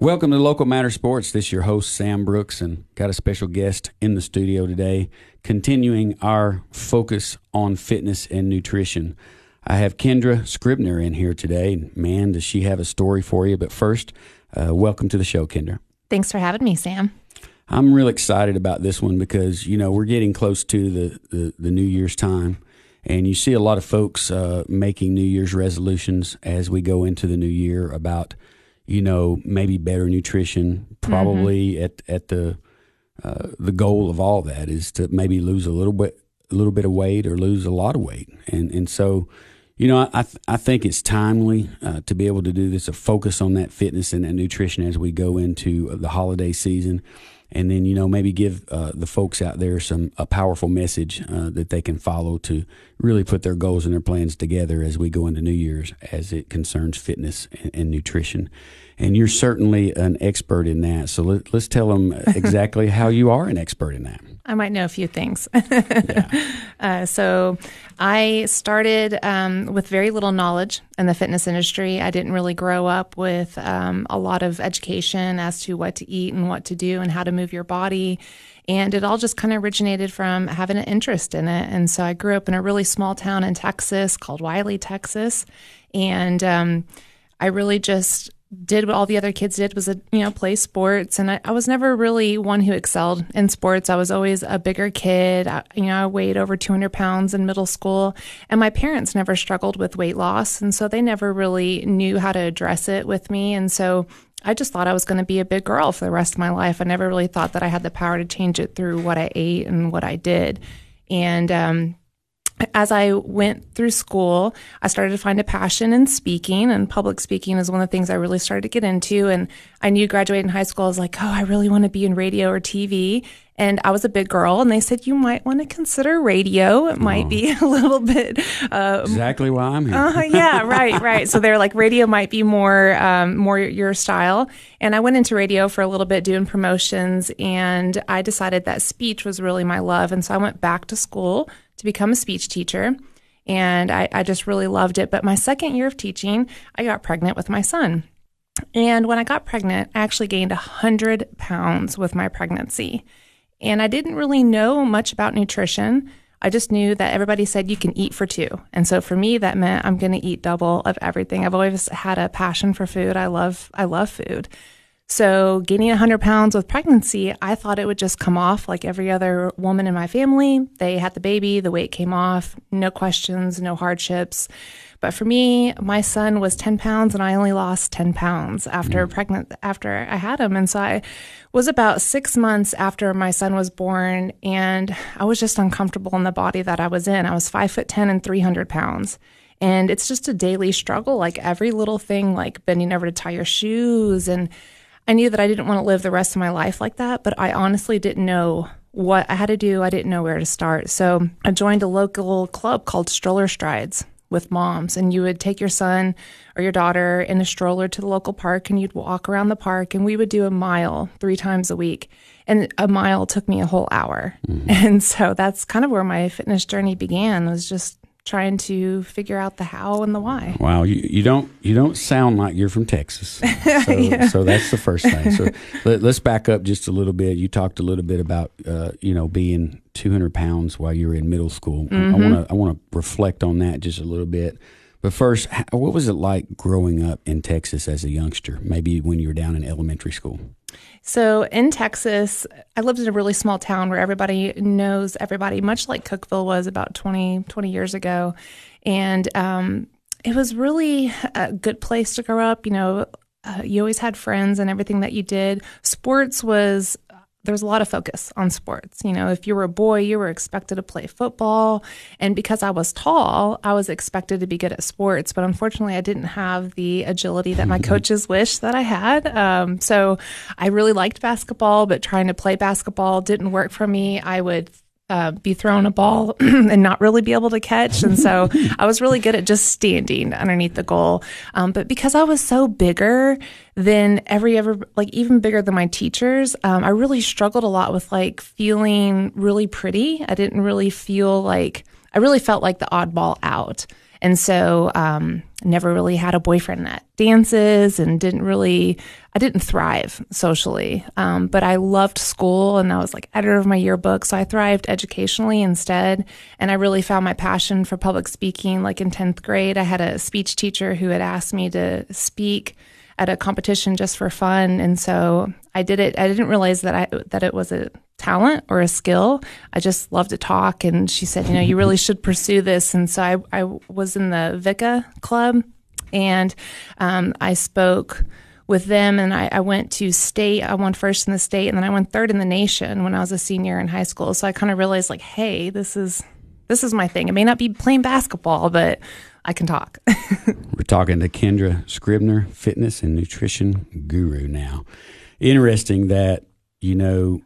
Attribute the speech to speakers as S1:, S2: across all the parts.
S1: Welcome to Local Matter Sports. This is your host, Sam Brooks, and got a special guest in the studio today, continuing our focus on fitness and nutrition. I have Kendra Scribner in here today. Man, does she have a story for you. But first, uh, welcome to the show, Kendra.
S2: Thanks for having me, Sam.
S1: I'm real excited about this one because, you know, we're getting close to the, the, the New Year's time. And you see a lot of folks uh, making New Year's resolutions as we go into the new year about – you know, maybe better nutrition. Probably mm-hmm. at at the uh, the goal of all that is to maybe lose a little bit a little bit of weight or lose a lot of weight, and and so. You know, I th- I think it's timely uh, to be able to do this, a focus on that fitness and that nutrition as we go into the holiday season and then you know maybe give uh, the folks out there some a powerful message uh, that they can follow to really put their goals and their plans together as we go into New Year's as it concerns fitness and, and nutrition. And you're certainly an expert in that. So let, us tell them exactly how you are an expert in that.
S2: I might know a few things. yeah. uh, so, I started um, with very little knowledge in the fitness industry. I didn't really grow up with um, a lot of education as to what to eat and what to do and how to move your body. And it all just kind of originated from having an interest in it. And so I grew up in a really small town in Texas called Wylie, Texas. And um, I really just did what all the other kids did was, a, you know, play sports. And I, I, was never really one who excelled in sports. I was always a bigger kid. I, you know, I weighed over 200 pounds in middle school. And my parents never struggled with weight loss. And so they never really knew how to address it with me. And so I just thought I was going to be a big girl for the rest of my life. I never really thought that I had the power to change it through what I ate and what I did. And um, as I went through school, I started to find a passion in speaking, and public speaking is one of the things I really started to get into. And I knew graduating high school, I was like, oh, I really want to be in radio or TV. And I was a big girl, and they said, you might want to consider radio. It might oh. be a little bit.
S1: Uh, exactly why I'm here. uh,
S2: yeah, right, right. So they're like, radio might be more, um, more your style. And I went into radio for a little bit doing promotions, and I decided that speech was really my love. And so I went back to school to become a speech teacher. And I, I just really loved it. But my second year of teaching, I got pregnant with my son. And when I got pregnant, I actually gained 100 pounds with my pregnancy. And I didn't really know much about nutrition. I just knew that everybody said you can eat for two. And so for me that meant I'm going to eat double of everything. I've always had a passion for food. I love I love food. So, gaining 100 pounds with pregnancy, I thought it would just come off like every other woman in my family. They had the baby, the weight came off, no questions, no hardships. But for me, my son was 10 pounds and I only lost 10 pounds after mm. pregnant after I had him. And so I was about 6 months after my son was born and I was just uncomfortable in the body that I was in. I was 5 foot 10 and 300 pounds. And it's just a daily struggle like every little thing like bending over to tie your shoes and I knew that I didn't want to live the rest of my life like that, but I honestly didn't know what I had to do. I didn't know where to start. So I joined a local club called Stroller Strides with moms and you would take your son or your daughter in a stroller to the local park and you'd walk around the park and we would do a mile three times a week and a mile took me a whole hour mm-hmm. and so that's kind of where my fitness journey began was just trying to figure out the how and the why.
S1: Wow, you, you don't you don't sound like you're from Texas, so, yeah. so that's the first thing. So let, us back up just a little bit. You talked a little bit about uh, you know being 200 pounds while you were in middle school. Mm-hmm. I want to I want to reflect on that just a little bit. But first, what was it like growing up in Texas as a youngster? Maybe when you were down in elementary school.
S2: So in Texas, I lived in a really small town where everybody knows everybody, much like Cookeville was about 20, 20 years ago. And um, it was really a good place to grow up. You know, uh, you always had friends and everything that you did. Sports was there was a lot of focus on sports. You know, if you were a boy, you were expected to play football. And because I was tall, I was expected to be good at sports. But unfortunately, I didn't have the agility that my coaches wished that I had. Um, so I really liked basketball, but trying to play basketball didn't work for me. I would uh, be thrown a ball and not really be able to catch. And so I was really good at just standing underneath the goal. Um, but because I was so bigger than every ever, like even bigger than my teachers, um, I really struggled a lot with like feeling really pretty. I didn't really feel like, I really felt like the oddball out. And so, um, never really had a boyfriend at dances and didn't really, I didn't thrive socially. Um, but I loved school and I was like editor of my yearbook. So I thrived educationally instead. And I really found my passion for public speaking. Like in 10th grade, I had a speech teacher who had asked me to speak at a competition just for fun. And so I did it. I didn't realize that I that it was a talent or a skill. I just love to talk. And she said, you know, you really should pursue this. And so I, I was in the VICA club and um, I spoke with them and I, I, went to state. I won first in the state and then I won third in the nation when I was a senior in high school. So I kind of realized like, hey, this is this is my thing. It may not be playing basketball, but I can talk.
S1: We're talking to Kendra Scribner, fitness and nutrition guru now. Interesting that, you know,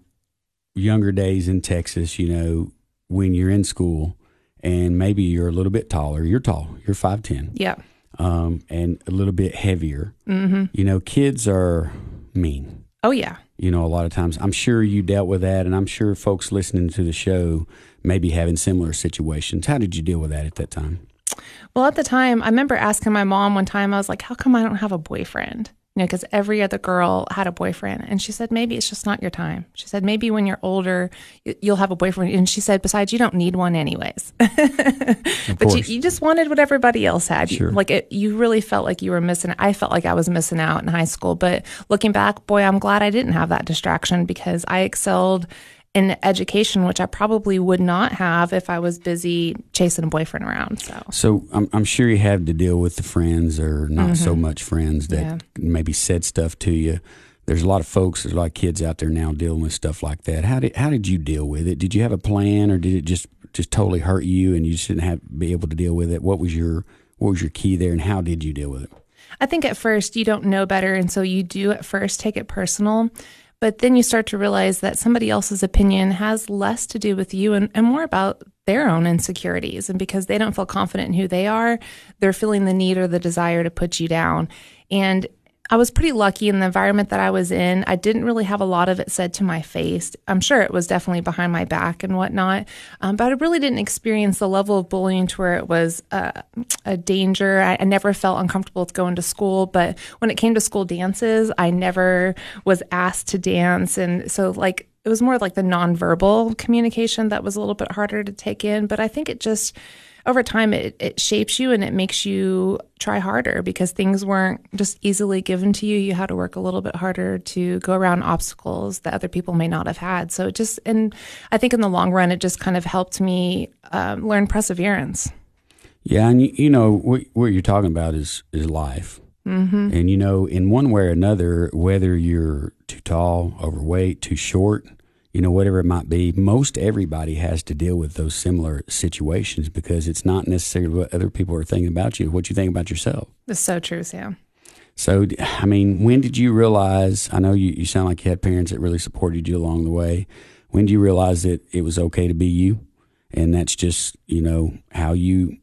S1: younger days in Texas, you know, when you're in school and maybe you're a little bit taller, you're tall, you're 5'10.
S2: Yeah.
S1: Um, and a little bit heavier. Mm-hmm. You know, kids are mean.
S2: Oh, yeah.
S1: You know, a lot of times, I'm sure you dealt with that, and I'm sure folks listening to the show may be having similar situations. How did you deal with that at that time?
S2: Well, at the time, I remember asking my mom one time, I was like, how come I don't have a boyfriend? You know, because every other girl had a boyfriend. And she said, maybe it's just not your time. She said, maybe when you're older, you'll have a boyfriend. And she said, besides, you don't need one anyways. but you, you, just wanted what everybody else had. Sure. Like, it, you really felt like you were missing. I felt like I was missing out in high school. But looking back, boy, I'm glad I didn't have that distraction because I excelled in education, which I probably would not have if I was busy chasing a boyfriend around. So,
S1: so I'm, I'm sure you had to deal with the friends or not mm-hmm. so much friends that yeah. maybe said stuff to you. There's a lot of folks, there's a lot of kids out there now dealing with stuff like that. How did how did you deal with it? Did you have a plan, or did it just just totally hurt you and you just didn't have be able to deal with it? What was your what was your key there, and how did you deal with it?
S2: I think at first you don't know better, and so you do at first take it personal. But then you start to realize that somebody else's opinion has less to do with you and, and more about their own insecurities. And because they don't feel confident in who they are, they're feeling the need or the desire to put you down. And I was pretty lucky in the environment that I was in. I didn't really have a lot of it said to my face. I'm sure it was definitely behind my back and whatnot, um, but I really didn't experience the level of bullying to where it was uh, a danger. I, I, never felt uncomfortable with going to school, but when it came to school dances, I never was asked to dance, and so like it was more like the nonverbal communication that was a little bit harder to take in. But I think it just over time it, it shapes you and it makes you try harder because things weren't just easily given to you. You had to work a little bit harder to go around obstacles that other people may not have had. So it just and i think in the long run it just kind of helped me um, learn perseverance.
S1: Yeah and you, you know what, what you're talking about is is life. Mm-hmm. and you know in one way or another whether you're too tall overweight too short you know, whatever it might be, most everybody has to deal with those similar situations because it's not necessarily what other people are thinking about you, what you think about yourself.
S2: That's so true, Sam.
S1: So, I mean, when did you realize? I know you, you sound like you had parents that really supported you along the way. When did you realize that it was okay to be you? And that's just, you know, how you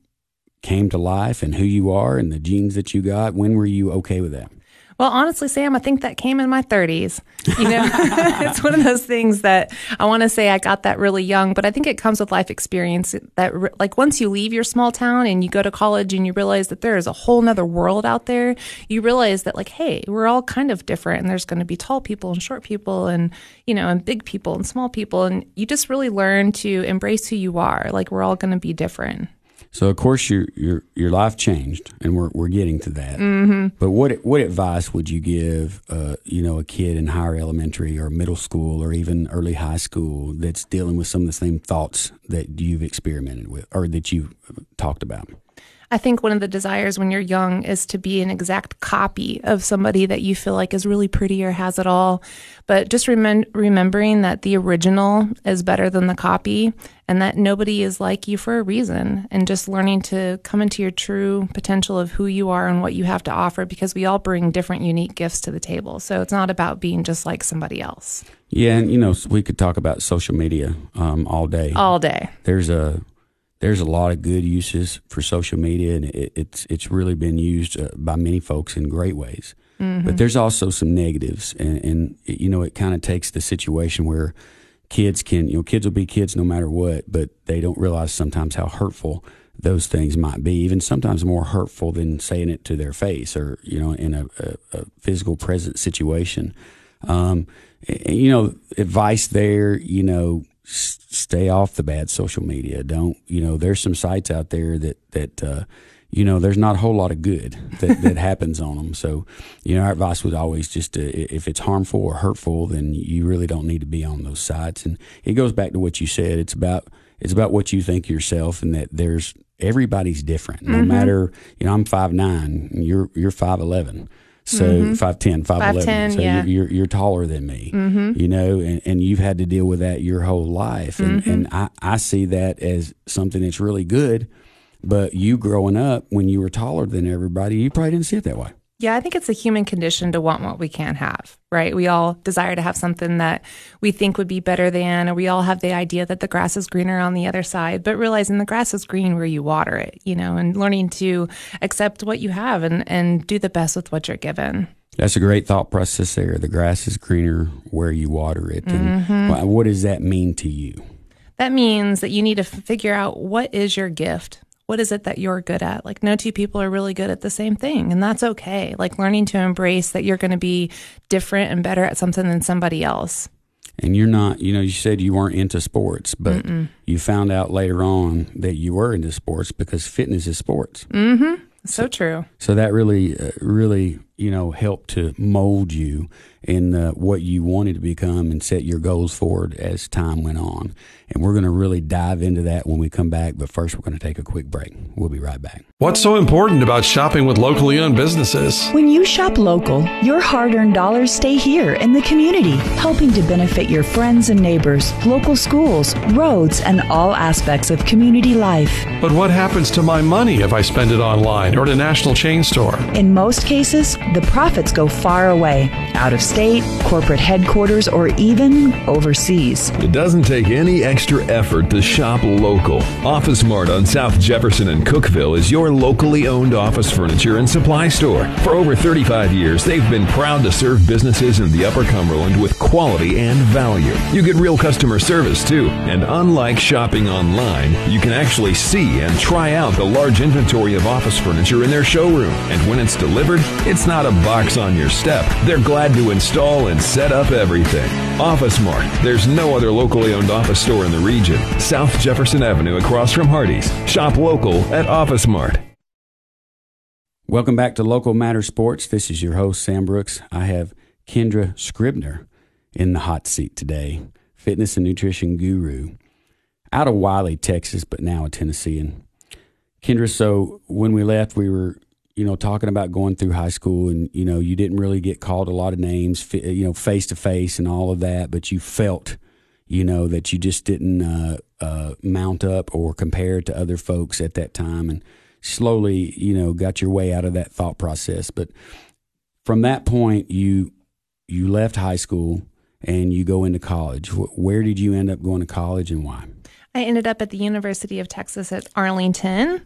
S1: came to life and who you are and the genes that you got. When were you okay with that?
S2: Well, honestly, Sam, I think that came in my 30s. You know, it's one of those things that I want to say I got that really young, but I think it comes with life experience. That like once you leave your small town and you go to college and you realize that there is a whole nother world out there, you realize that like, hey, we're all kind of different, and there's going to be tall people and short people, and you know, and big people and small people, and you just really learn to embrace who you are. Like we're all going to be different.
S1: So of course your your your life changed, and we're we're getting to that. Mm-hmm. But what what advice would you give, uh, you know, a kid in higher elementary or middle school or even early high school that's dealing with some of the same thoughts that you've experimented with or that you've talked about?
S2: I think one of the desires when you're young is to be an exact copy of somebody that you feel like is really pretty or has it all. But just remem- remembering that the original is better than the copy and that nobody is like you for a reason. And just learning to come into your true potential of who you are and what you have to offer because we all bring different, unique gifts to the table. So it's not about being just like somebody else.
S1: Yeah. And, you know, we could talk about social media um, all day.
S2: All day.
S1: There's a there's a lot of good uses for social media, and it, it's it's really been used uh, by many folks in great ways. Mm-hmm. But there's also some negatives, and, and it, you know it kind of takes the situation where kids can you know kids will be kids no matter what, but they don't realize sometimes how hurtful those things might be, even sometimes more hurtful than saying it to their face or you know in a, a, a physical present situation. Um, you know, advice there. You know, s- stay off the bad social media. Don't you know? There's some sites out there that that. Uh, you know, there's not a whole lot of good that, that happens on them. So, you know, our advice was always just to, if it's harmful or hurtful, then you really don't need to be on those sites. And it goes back to what you said. It's about it's about what you think yourself, and that there's everybody's different. No mm-hmm. matter, you know, I'm five nine, you're you're five eleven. So mm-hmm. 5'10", 5'11". So
S2: yeah.
S1: you're, you're, you're taller than me,
S2: mm-hmm.
S1: you know, and, and you've had to deal with that your whole life. And,
S2: mm-hmm.
S1: and I, I see that as something that's really good but you growing up, when you were taller than everybody, you probably didn't see it that way.
S2: Yeah, I think it's a human condition to want what we can't have, right? We all desire to have something that we think would be better than, or we all have the idea that the grass is greener on the other side, but realizing the grass is green where you water it, you know, and learning to accept what you have and, and do the best with what you're given.
S1: That's a great thought process there. The grass is greener where you water it.
S2: Mm-hmm.
S1: what does that mean to you?
S2: That means that you need to figure out what is your gift what is it that you're good at? Like, no two people are really good at the same thing, and that's okay. Like, learning to embrace that you're going to be different and better at something than somebody else.
S1: And you're not, you know, you said you weren't into sports, but
S2: Mm-mm.
S1: you found out later on that you were into sports because fitness is sports.
S2: Mm-hmm. So, so true.
S1: So that really, uh, really, you know, helped to mold you in uh, what you wanted to become and set your goals forward as time went on. And we're going to really dive into that when we come back. But first, we're going to take a quick break. We'll be right back.
S3: What's so important about shopping with locally owned businesses?
S4: When you shop local, your hard earned dollars stay here in the community, helping to benefit your friends and neighbors, local schools, roads, and all aspects of community life.
S3: But what happens to my money if I spend it online or at a national chain store?
S4: In most cases, the profits go far away, out of state, corporate headquarters, or even overseas.
S5: It doesn't take any extra effort to shop local. Office Mart on South Jefferson and Cookeville is your locally owned office furniture and supply store. For over 35 years, they've been proud to serve businesses in the Upper Cumberland with quality and value. You get real customer service too, and unlike shopping online, you can actually see and try out the large inventory of office furniture in their showroom. And when it's delivered, it's not a box on your step. They're glad to install and set up everything. Office Mart. There's no other locally owned office store in the region. South Jefferson Avenue across from Hardee's. Shop local at Office Mart.
S1: Welcome back to Local Matter Sports. This is your host, Sam Brooks. I have Kendra Scribner in the hot seat today, fitness and nutrition guru out of Wylie, Texas, but now a Tennessean. Kendra, so when we left, we were, you know, talking about going through high school and, you know, you didn't really get called a lot of names, you know, face to face and all of that, but you felt, you know, that you just didn't uh, uh, mount up or compare to other folks at that time. And, slowly, you know, got your way out of that thought process. But from that point, you you left high school and you go into college. Where did you end up going to college and why?
S2: I ended up at the University of Texas at Arlington.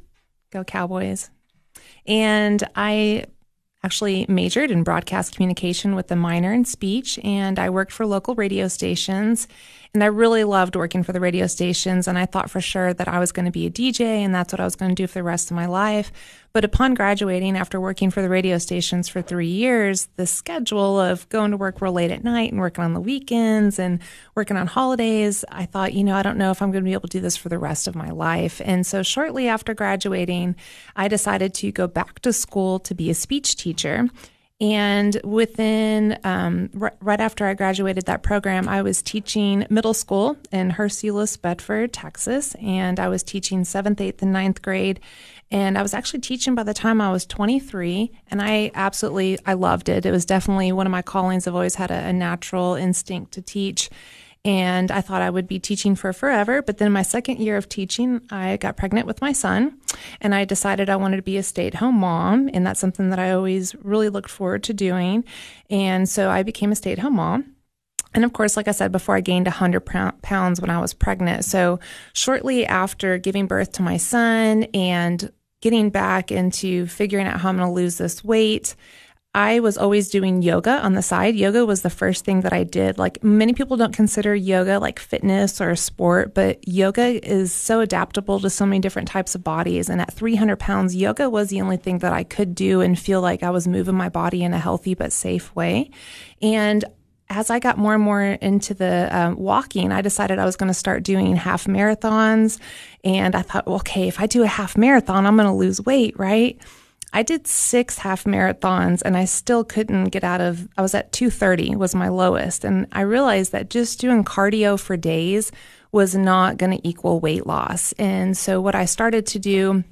S2: Go Cowboys. And I actually majored in broadcast communication with a minor in speech, and I worked for local radio stations. And I really loved working for the radio stations, and I thought for sure that I was going to be a DJ, and that's what I was going to do for the rest of my life. But upon graduating, after working for the radio stations for three years, the schedule of going to work real late at night and working on the weekends and working on holidays, I thought, you know, I don't know if I'm going to be able to do this for the rest of my life. And so shortly after graduating, I decided to go back to school to be a speech teacher. And within, um, r- right after I graduated that program, I was teaching middle school in Hurst-Euless, Bedford, Texas. And I was teaching seventh, eighth, and ninth grade. And I was actually teaching by the time I was 23. And I absolutely, I loved it. It was definitely one of my callings. I've always had a, a natural instinct to teach. And I thought I would be teaching for forever. But then my second year of teaching, I got pregnant with my son and I decided I wanted to be a stay at home mom. And that's something that I always really looked forward to doing. And so I became a stay at home mom. And of course, like I said before, I gained 100 pounds when I was pregnant. So shortly after giving birth to my son and getting back into figuring out how I'm going to lose this weight, I was always doing yoga on the side. Yoga was the first thing that I did. Like many people don't consider yoga like fitness or a sport, but yoga is so adaptable to so many different types of bodies. And at 300 pounds, yoga was the only thing that I could do and feel like I was moving my body in a healthy but safe way. And as I got more and more into the um, walking, I decided I was going to start doing half marathons. And I thought, well, okay, if I do a half marathon, I'm going to lose weight, right? I did six half marathons and I still couldn't get out of, I was at 230 was my lowest. And I realized that just doing cardio for days was not going to equal weight loss. And so what I started to do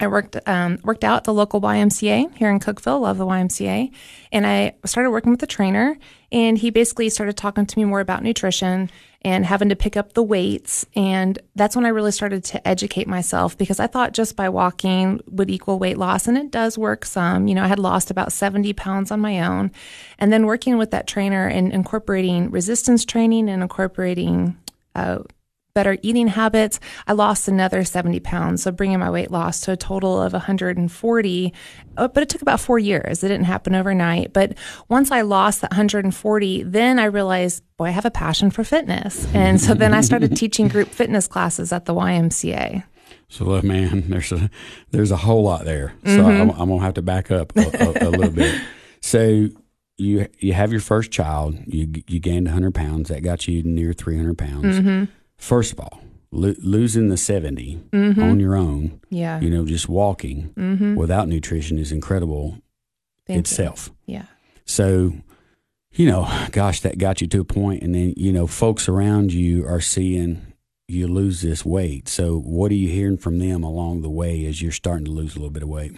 S2: I worked um, worked out at the local YMCA here in Cookeville. Love the YMCA, and I started working with a trainer. And he basically started talking to me more about nutrition and having to pick up the weights. And that's when I really started to educate myself because I thought just by walking would equal weight loss, and it does work some. You know, I had lost about seventy pounds on my own, and then working with that trainer and incorporating resistance training and incorporating uh, better eating habits, I lost another 70 pounds. So bringing my weight loss to a total of 140. Uh, but it took about four years. It didn't happen overnight. But once I lost that 140, then I realized, boy, I have a passion for fitness. And so then I started teaching group fitness classes at the YMCA.
S1: So, look, man, there's a there's a whole lot there. So mm-hmm. I'm, I'm, gonna have to back up a, a, a little bit. So you you have your first child. You you gained 100 pounds. That got you near 300 pounds. Mm-hmm. First of all, lo- losing the 70 mm-hmm. on your own,
S2: yeah.
S1: you know, just walking mm-hmm. without nutrition is incredible Thank itself.
S2: You. Yeah.
S1: So, you know, gosh, that got you to a point, and then you know, folks around you are seeing you lose this weight. So, what are you hearing from them along the way as you're starting to lose a little bit of weight?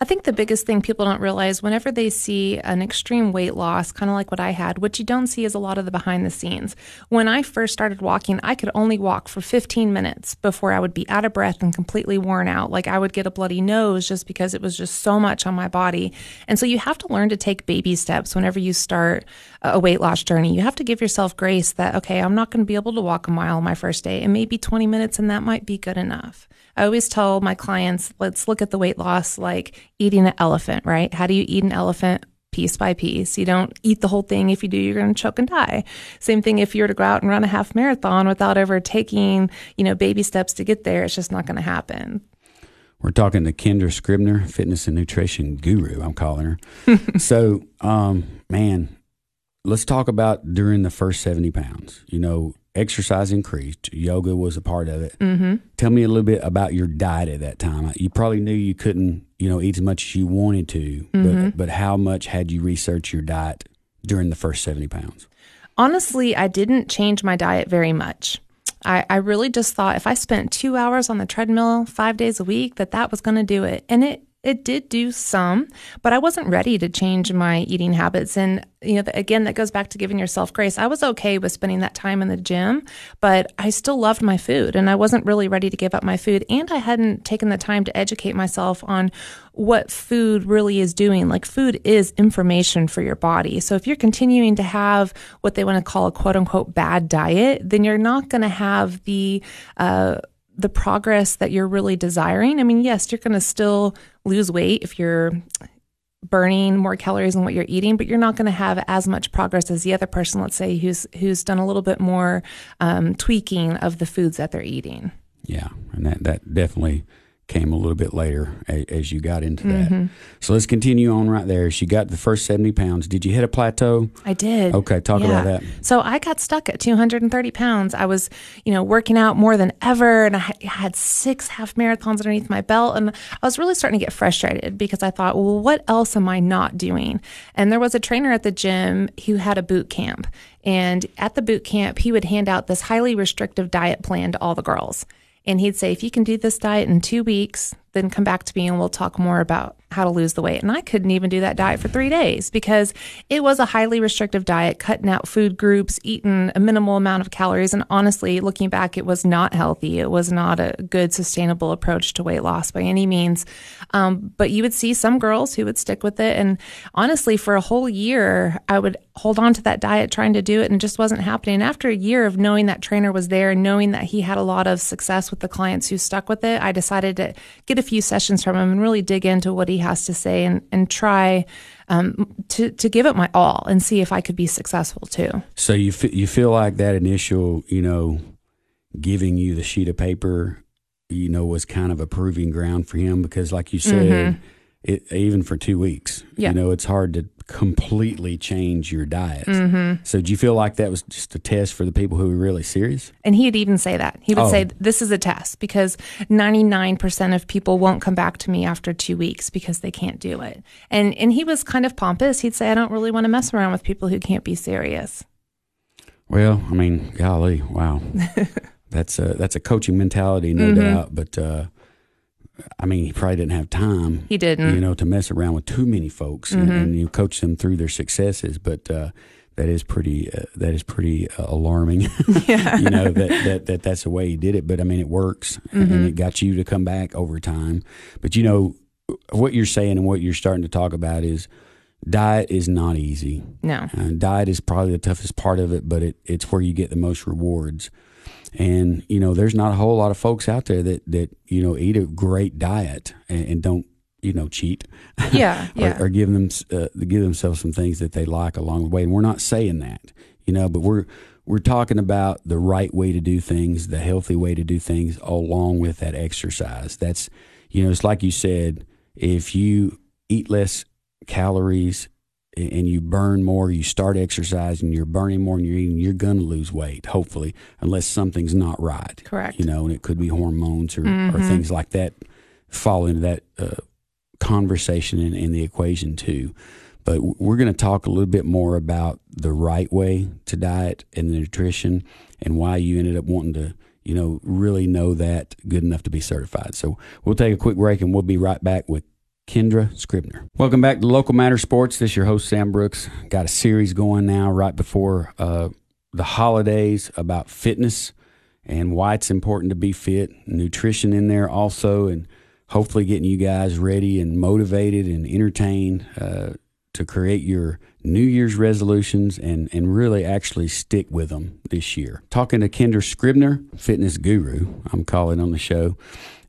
S2: I think the biggest thing people don't realize whenever they see an extreme weight loss, kind of like what I had, what you don't see is a lot of the behind the scenes. When I first started walking, I could only walk for 15 minutes before I would be out of breath and completely worn out. Like I would get a bloody nose just because it was just so much on my body. And so you have to learn to take baby steps whenever you start a weight loss journey. You have to give yourself grace that, okay, I'm not going to be able to walk a mile my first day and maybe 20 minutes, and that might be good enough. I always tell my clients, let's look at the weight loss like eating an elephant, right? How do you eat an elephant? Piece by piece. You don't eat the whole thing. If you do, you're going to choke and die. Same thing if you were to go out and run a half marathon without ever taking, you know, baby steps to get there. It's just not going to happen.
S1: We're talking to Kendra Scribner, fitness and nutrition guru. I'm calling her. so, um, man, let's talk about during the first 70 pounds. You know, exercise increased. Yoga was a part of it. Mm-hmm. Tell me a little bit about your diet at that time. You probably knew you couldn't, you know, eat as much as you wanted to, mm-hmm. but but how much had you researched your diet during the first seventy pounds?
S2: Honestly, I didn't change my diet very much. I, I really just thought if I spent two hours on the treadmill five days a week, that that was going to do it, and it it did do some, but I wasn't ready to change my eating habits. And, you know, again, that goes back to giving yourself grace. I was okay with spending that time in the gym, but I still loved my food and I wasn't really ready to give up my food. And I hadn't taken the time to educate myself on what food really is doing. Like, food is information for your body. So if you're continuing to have what they want to call a quote unquote bad diet, then you're not going to have the, uh, the progress that you're really desiring. I mean, yes, you're going to still lose weight if you're burning more calories than what you're eating, but you're not going to have as much progress as the other person, let's say, who's who's done a little bit more um, tweaking of the foods that they're eating.
S1: Yeah, and that that definitely came a little bit later as, as you got into that. Mm-hmm. So let's continue on right there. She got the first 70 pounds. Did you hit a plateau?
S2: I did.
S1: Okay, talk yeah. about that.
S2: So I got stuck at 230 pounds. I was, you know, working out more than ever and I had six half marathons underneath my belt. And I was really starting to get frustrated because I thought, well, what else am I not doing? And there was a trainer at the gym who had a boot camp. And at the boot camp, he would hand out this highly restrictive diet plan to all the girls. And he'd say, if you can do this diet in two weeks, then come back to me and we'll talk more about how to lose the weight. And I couldn't even do that diet for three days because it was a highly restrictive diet, cutting out food groups, eating a minimal amount of calories. And honestly, looking back, it was not healthy. It was not a good, sustainable approach to weight loss by any means. Um, but you would see some girls who would stick with it. And honestly, for a whole year, I would hold on to that diet, trying to do it, and it just wasn't happening. After a year of knowing that trainer was there and knowing that he had a lot of success with the clients who stuck with it, I decided to get a few sessions from him and really dig into what he has to say and, and try um, to to give it my all and see if I could be successful too.
S1: So you f- you feel like that initial, you know, giving you the sheet of paper, you know, was kind of a proving ground for him because, like you said,
S2: Mm-hmm.
S1: it, even for two weeks,
S2: Yeah.
S1: you know, it's hard to completely change your diet.
S2: Mm-hmm.
S1: So, do you feel like that was just a test for the people who were really serious?
S2: And he'd even say that. He would
S1: Oh.
S2: say, This is a test because 99% of people won't come back to me after two weeks because they can't do it. And, and he was kind of pompous. He'd say, I don't really want to mess around with people who can't be serious.
S1: Well, I mean, golly, wow, that's a that's a coaching mentality, no
S2: Mm-hmm.
S1: doubt. But uh, I mean, he probably didn't have time.
S2: He didn't.
S1: you know, to mess around with too many folks and, and you coach them through their successes. But uh, that is pretty uh, that is pretty uh, alarming. you know that, that that that's the way he did it. But I mean, it works, and it got you to come back over time. But you know what you're saying and what you're starting to talk about is diet is not easy.
S2: No.
S1: Uh, diet is probably the toughest part of it, but it, it's where you get the most rewards. And you know, there's not a whole lot of folks out there that that you know eat a great diet and, and don't you know cheat
S2: Yeah. Yeah.
S1: or, or give them uh, give themselves some things that they like along the way. And we're not saying that, you know, but we're we're talking about the right way to do things, the healthy way to do things, along with that exercise. That's you know, it's like you said, if you eat less calories and you burn more, you start exercising, you're burning more than you're eating, you're going to lose weight, hopefully, unless something's not right.
S2: Correct.
S1: You know, and it could be hormones or, or things like that fall into that uh, conversation in, in the equation too. But we're going to talk a little bit more about the right way to diet and the nutrition and why you ended up wanting to, you know, really know that good enough to be certified. So we'll take a quick break and we'll be right back with Kendra Scribner. Welcome back to Local Matter Sports. This is your host, Sam Brooks. Got a series going now right before uh, the holidays about fitness and why it's important to be fit, nutrition in there also, and hopefully getting you guys ready and motivated and entertained uh, to create your New Year's resolutions and, and really actually stick with them this year. Talking to Kendra Scribner, fitness guru, I'm calling on the show.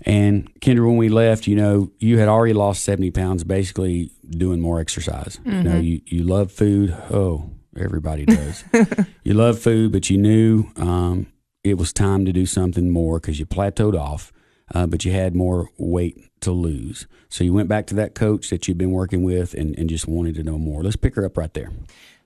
S1: And Kendra, when we left, you know, you had already lost 70 pounds basically doing more exercise. You know, you, you love food. Oh, everybody does. you love food, but you knew um, it was time to do something more because you plateaued off, uh, but you had more weight to lose. So you went back to that coach that you'd been working with and, and just wanted to know more. Let's pick her up right there.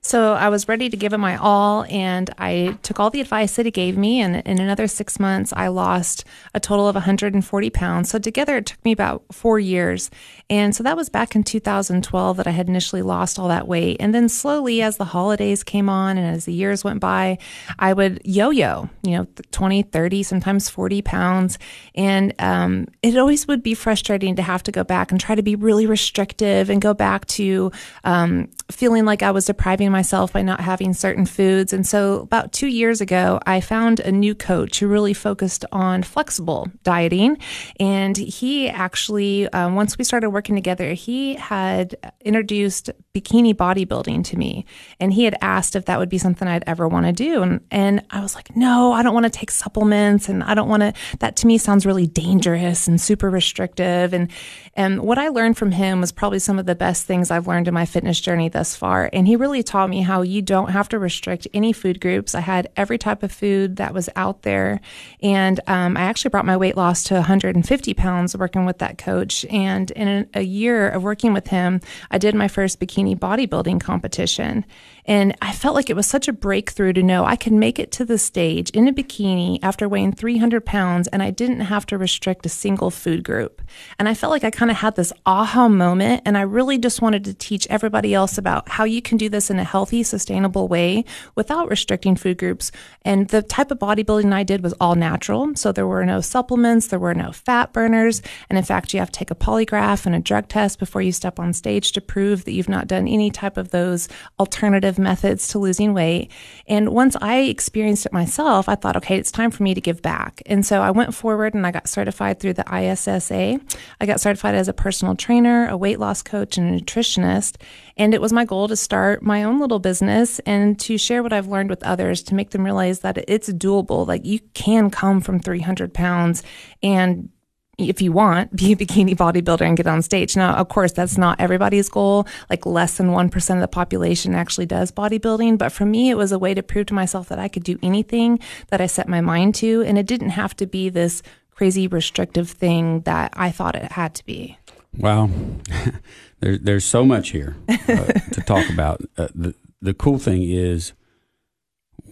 S2: So I was ready to give it my all, and I took all the advice that he gave me. And in another six months, I lost a total of 140 pounds. So together, it took me about four years. And so that was back in 2012 that I had initially lost all that weight. And then slowly, as the holidays came on and as the years went by, I would yo yo, you know, 20, 30, sometimes 40 pounds. And um, it always would be frustrating to have to go back and try to be really restrictive and go back to um, feeling like I was depriving myself by not having certain foods. And so, about two years ago, I found a new coach who really focused on flexible dieting. And he actually, um, once we started working together, he had introduced bikini bodybuilding to me. And he had asked if that would be something I'd ever want to do. And, and I was like, no, I don't want to take supplements. And I don't want to, that to me sounds really dangerous and super restrictive. And, and what I learned from him was probably some of the best things I've learned in my fitness journey thus far. And he really taught me how you don't have to restrict any food groups. I had every type of food that was out there. And um, I actually brought my weight loss to 150 pounds working with that coach. And in a year of working with him, I did my first bikini bodybuilding competition. And I felt like it was such a breakthrough to know I could make it to the stage in a bikini after weighing 300 pounds and I didn't have to restrict a single food group. And I felt like I kind of had this aha moment. And I really just wanted to teach everybody else about how you can do this in a healthy, sustainable way without restricting food groups. And the type of bodybuilding I did was all natural. So there were no supplements, there were no fat burners. And in fact, you have to take a polygraph and a drug test before you step on stage to prove that you've not done any type of those alternative methods to losing weight. And once I experienced it myself, I thought, okay, it's time for me to give back. And so I went forward and I got certified through the ISSA. I got certified as a personal trainer, a weight loss coach, and a nutritionist. And it was my goal to start my own little business and to share what I've learned with others to make them realize that it's doable. Like you can come from 300 pounds and if you want, be a bikini bodybuilder and get on stage. Now, of course, that's not everybody's goal. Like less than 1% of the population actually does bodybuilding. But for me, it was a way to prove to myself that I could do anything that I set my mind to. And it didn't have to be this crazy restrictive thing that I thought it had to be.
S1: Wow. there, there's so much here uh, to talk about. Uh, the, the cool thing is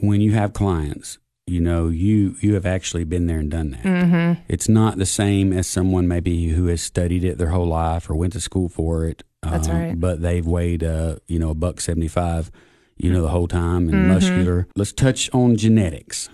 S1: when you have clients you know you you have actually been there and done that
S2: mm-hmm.
S1: it's not the same as someone maybe who has studied it their whole life or went to school for it
S2: That's
S1: um,
S2: right.
S1: but they've weighed uh, you know a buck 75 you know the whole time and
S2: Mm-hmm.
S1: muscular let's touch on genetics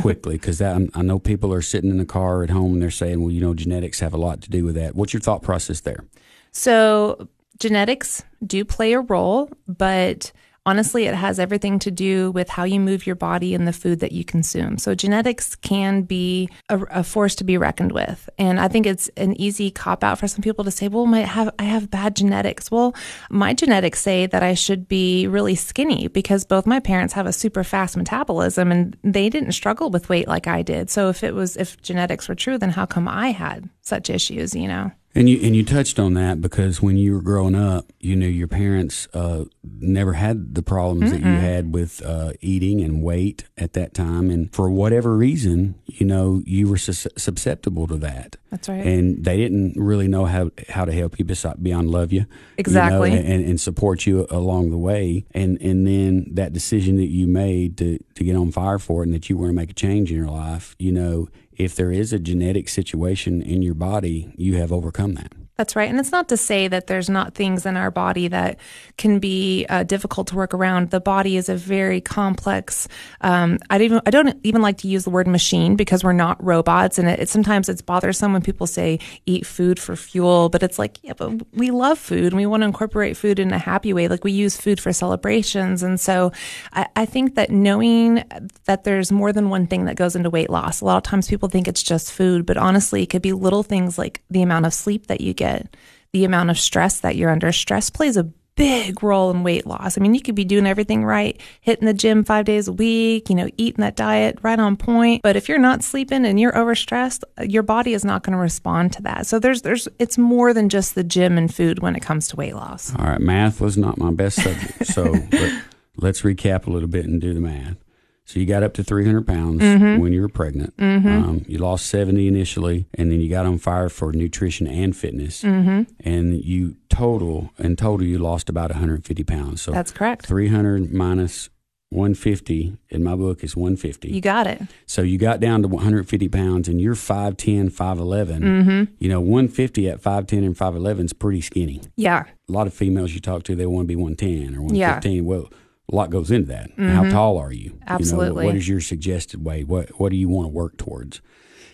S1: quickly because I know people are sitting in the car at home and they're saying well you know genetics have a lot to do with that. What's your thought process there?
S2: So, genetics do play a role, but honestly, it has everything to do with how you move your body and the food that you consume. So, genetics can be a, a force to be reckoned with. And I think it's an easy cop out for some people to say, well, my, have, I have bad genetics. Well, my genetics say that I should be really skinny because both my parents have a super fast metabolism and they didn't struggle with weight like I did. So, if it was, if genetics were true, then how come I had such issues, you know?
S1: And you and you touched on that because when you were growing up, you knew your parents uh, never had the problems that you had with uh, eating and weight at that time, and for whatever reason, you know, you were sus- susceptible to that.
S2: That's right.
S1: And they didn't really know how how to help you beyond love you, you know,
S2: Exactly.
S1: and, and support you along the way. And and then that decision that you made to to get on fire for it, and that you want to make a change in your life, you know, if there is a genetic situation in your body, you have overcome that.
S2: That's right. And it's not to say that there's not things in our body that can be uh, difficult to work around. The body is a very complex. Um, I don't even I don't even like to use the word machine because we're not robots, and it, it sometimes it's bothersome when people say eat food for fuel. But it's like, yeah, but we love food and we want to incorporate food in a happy way. Like we use food for celebrations, and so I, I think that knowing that there's more than one thing that goes into weight loss. A lot of times people think it's just food, but honestly, it could be little things like the amount of sleep that you get, the amount of stress that you're under. Stress plays a big role in weight loss. I mean, you could be doing everything right, hitting the gym five days a week, you know, eating that diet right on point. But if you're not sleeping and you're overstressed, your body is not going to respond to that. So there's, there's, it's more than just the gym and food when it comes to weight loss.
S1: All right, math was not my best subject, so let, let's recap a little bit and do the math. So you got up to 300 pounds when you were pregnant. Um, you lost 70 initially, and then you got on fire for nutrition and fitness. And you total, in total, you lost about 150 pounds. So
S2: That's correct.
S1: 300 minus 150 in my book is 150.
S2: You got it.
S1: So you got down to 150 pounds and you're 5'10, 5'11.
S2: Mm-hmm.
S1: You know, 150 at 5'10 and 5'11 is pretty skinny
S2: Yeah.
S1: a lot of females you talk to, they want to be 110 or
S2: Yeah.
S1: 115. Well, a lot goes into that. How tall are you? You know,
S2: Absolutely.
S1: what is your suggested weight? What What do you want to work towards?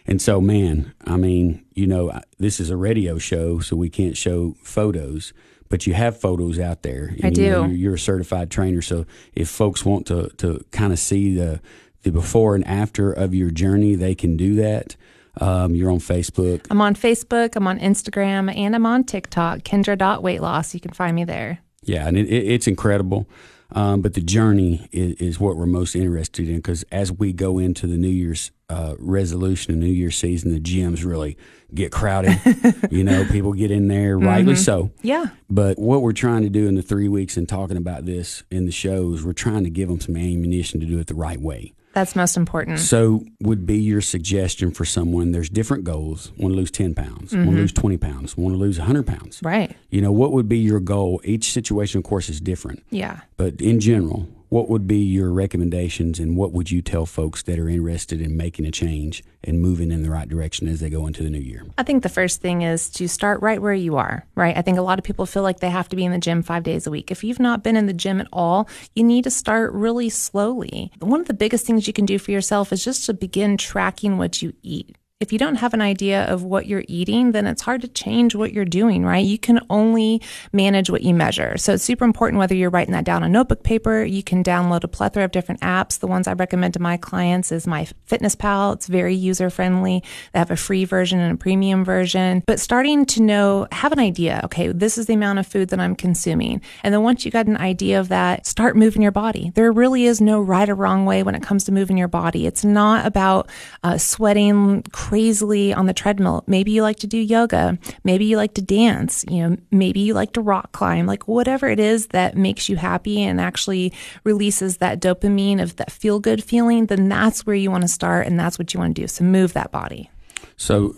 S1: And so, man, I mean, you know, this is a radio show, so we can't show photos, but you have photos out there. And
S2: I
S1: you know,
S2: do.
S1: you're, you're a certified trainer, so if folks want to to kind of see the the before and after of your journey, they can do that. Um, you're on Facebook.
S2: I'm on Facebook, I'm on Instagram, and I'm on TikTok, Kendra.weightloss. You can find me there.
S1: Yeah, and it, it, it's incredible. Um, but the journey is, is what we're most interested in because as we go into the New Year's uh, resolution and New Year's season, the gyms really get crowded. you know, people get in there, rightly so.
S2: Yeah.
S1: But what we're trying to do in the three weeks and talking about this in the shows, we're trying to give them some ammunition to do it the right way.
S2: That's most important.
S1: So, would be your suggestion for someone? There's different goals. Want to lose ten pounds. Want to mm-hmm. lose twenty pounds. Want to lose hundred pounds.
S2: Right.
S1: You know, what would be your goal? Each situation, of course, is different.
S2: Yeah.
S1: But in general, what would be your recommendations and what would you tell folks that are interested in making a change and moving in the right direction as they go into the new year?
S2: I think the first thing is to start right where you are, right? I think a lot of people feel like they have to be in the gym five days a week. If you've not been in the gym at all, you need to start really slowly. One of the biggest things you can do for yourself is just to begin tracking what you eat. If you don't have an idea of what you're eating, then it's hard to change what you're doing, right? You can only manage what you measure. So it's super important whether you're writing that down on notebook paper. You can download a plethora of different apps. The ones I recommend to my clients is my Fitness Pal. It's very user friendly. They have a free version and a premium version. But starting to know, have an idea. Okay, this is the amount of food that I'm consuming. And then once you got an idea of that, start moving your body. There really is no right or wrong way when it comes to moving your body. It's not about uh, sweating crazily on the treadmill. Maybe you like to do yoga. Maybe you like to dance. You know, maybe you like to rock climb. Like whatever it is that makes you happy and actually releases that dopamine of that feel good feeling, then that's where you want to start and that's what you want to do. So move that body.
S1: So,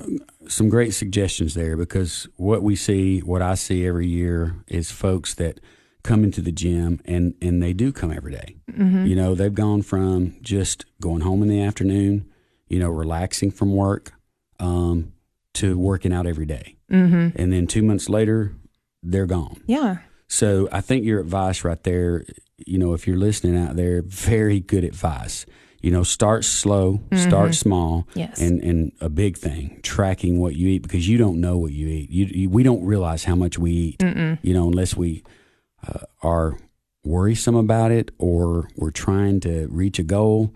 S1: some great suggestions there because what we see, what I see every year is folks that come into the gym and, and they do come every day.
S2: Mm-hmm.
S1: You know, they've gone from just going home in the afternoon, you know, relaxing from work, um, to working out every day.
S2: Mm-hmm.
S1: And then two months later, they're gone.
S2: Yeah.
S1: So I think your advice right there, you know, if you're listening out there, very good advice. You know, start slow, start small,
S2: Yes.
S1: and and a big thing, tracking what you eat because you don't know what you eat. You, you we don't realize how much we eat. You know, unless we uh, are worrisome about it or we're trying to reach a goal.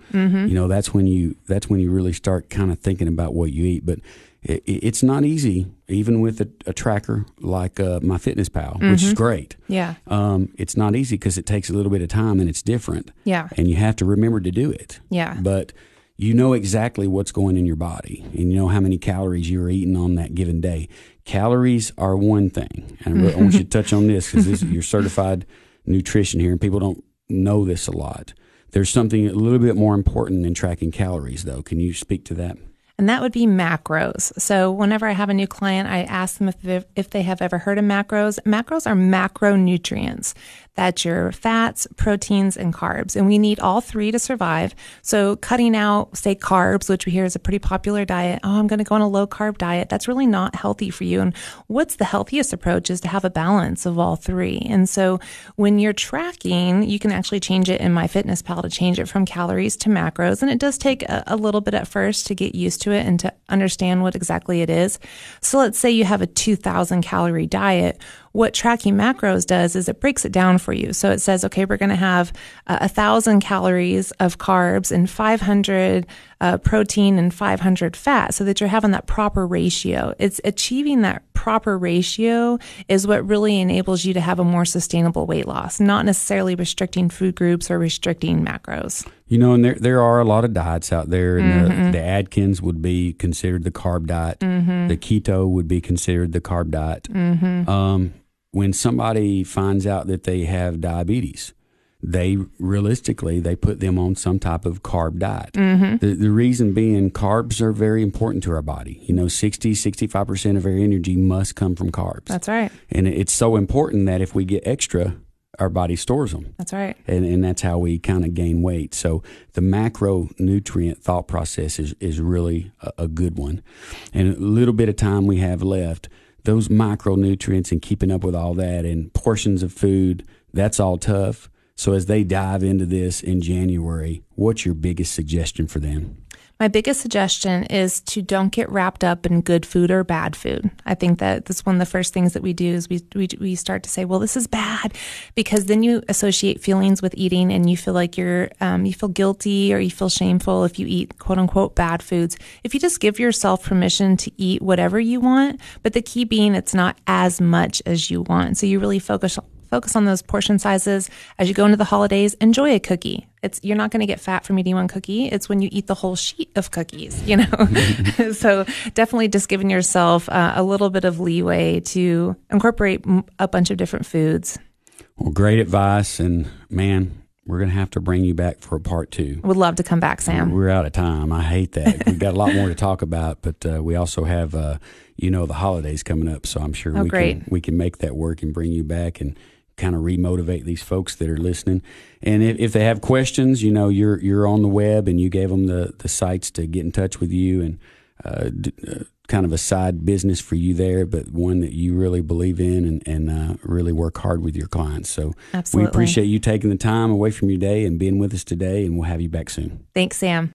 S1: You know, that's when you that's when you really start kind of thinking about what you eat. But it, it's not easy, even with a, a tracker like uh, MyFitnessPal, which is great.
S2: Yeah.
S1: Um, it's not easy because it takes a little bit of time and it's different.
S2: Yeah.
S1: And you have to remember to do it.
S2: Yeah.
S1: But you know exactly what's going in your body and you know how many calories you're eating on that given day. Calories are one thing. And I, really, I want you to touch on this because you're certified nutrition here and people don't know this a lot. There's something a little bit more important than tracking calories, though. Can you speak to that?
S2: And that would be macros. So whenever I have a new client, I ask them if they, if they have ever heard of macros. Macros are macronutrients. That's your fats, proteins, and carbs. And we need all three to survive. So cutting out, say, carbs, which we hear is a pretty popular diet. Oh, I'm going to go on a low carb diet. That's really not healthy for you. And what's the healthiest approach is to have a balance of all three. And so when you're tracking, you can actually change it in MyFitnessPal to change it from calories to macros. And it does take a, a little bit at first to get used to it and to understand what exactly it is. So let's say you have a 2000 calorie diet. What tracking macros does is it breaks it down for you. So it says, okay, we're going to have uh, a thousand calories of carbs and 500 uh, protein and 500 fat so that you're having that proper ratio. It's achieving that proper ratio is what really enables you to have a more sustainable weight loss, not necessarily restricting food groups or restricting macros.
S1: You know, and there there are a lot of diets out there, and the, the Atkins would be considered the carb diet. The keto would be considered the carb diet. Um, when somebody finds out that they have diabetes, they realistically they put them on some type of carb diet. Mm-hmm. The, the reason being carbs are very important to our body. You know, 60, 65% of our energy must come from carbs.
S2: That's right.
S1: and it's so important that if we get extra, our body stores them
S2: That's right.
S1: and, and that's how we kind of gain weight. So the macronutrient thought process is, is really a, a good one. And a little bit of time we have left, those micronutrients and keeping up with all that and portions of food, that's all tough. So as they dive into this in January, what's your biggest suggestion for them?
S2: My biggest suggestion is to don't get wrapped up in good food or bad food. I think that that's one of the first things that we do is we, we, we start to say, well, this is bad because then you associate feelings with eating and you feel like you're, um, you feel guilty or you feel shameful if you eat quote unquote bad foods. If you just give yourself permission to eat whatever you want, but the key being it's not as much as you want. So you really focus focus on those portion sizes as you go into the holidays enjoy a cookie it's you're not going to get fat from eating one cookie it's when you eat the whole sheet of cookies you know so definitely just giving yourself uh, a little bit of leeway to incorporate m- a bunch of different foods
S1: Well, great advice. And man, we're going to have to bring you back for a part two.
S2: would love to come back sam
S1: We're out of time. I hate that. We've got a lot more to talk about, but uh, we also have, uh, you know, the holidays coming up. So I'm sure
S2: Oh,
S1: we
S2: great.
S1: can we can make that work and bring you back and kind of remotivate these folks that are listening. And if, if they have questions, you know, you're you're on the web and you gave them the the sites to get in touch with you and uh, d- uh, kind of a side business for you there, but one that you really believe in and, and uh, really work hard with your clients. So
S2: Absolutely.
S1: we appreciate you taking the time away from your day and being with us today, and we'll have you back soon.
S2: thanks sam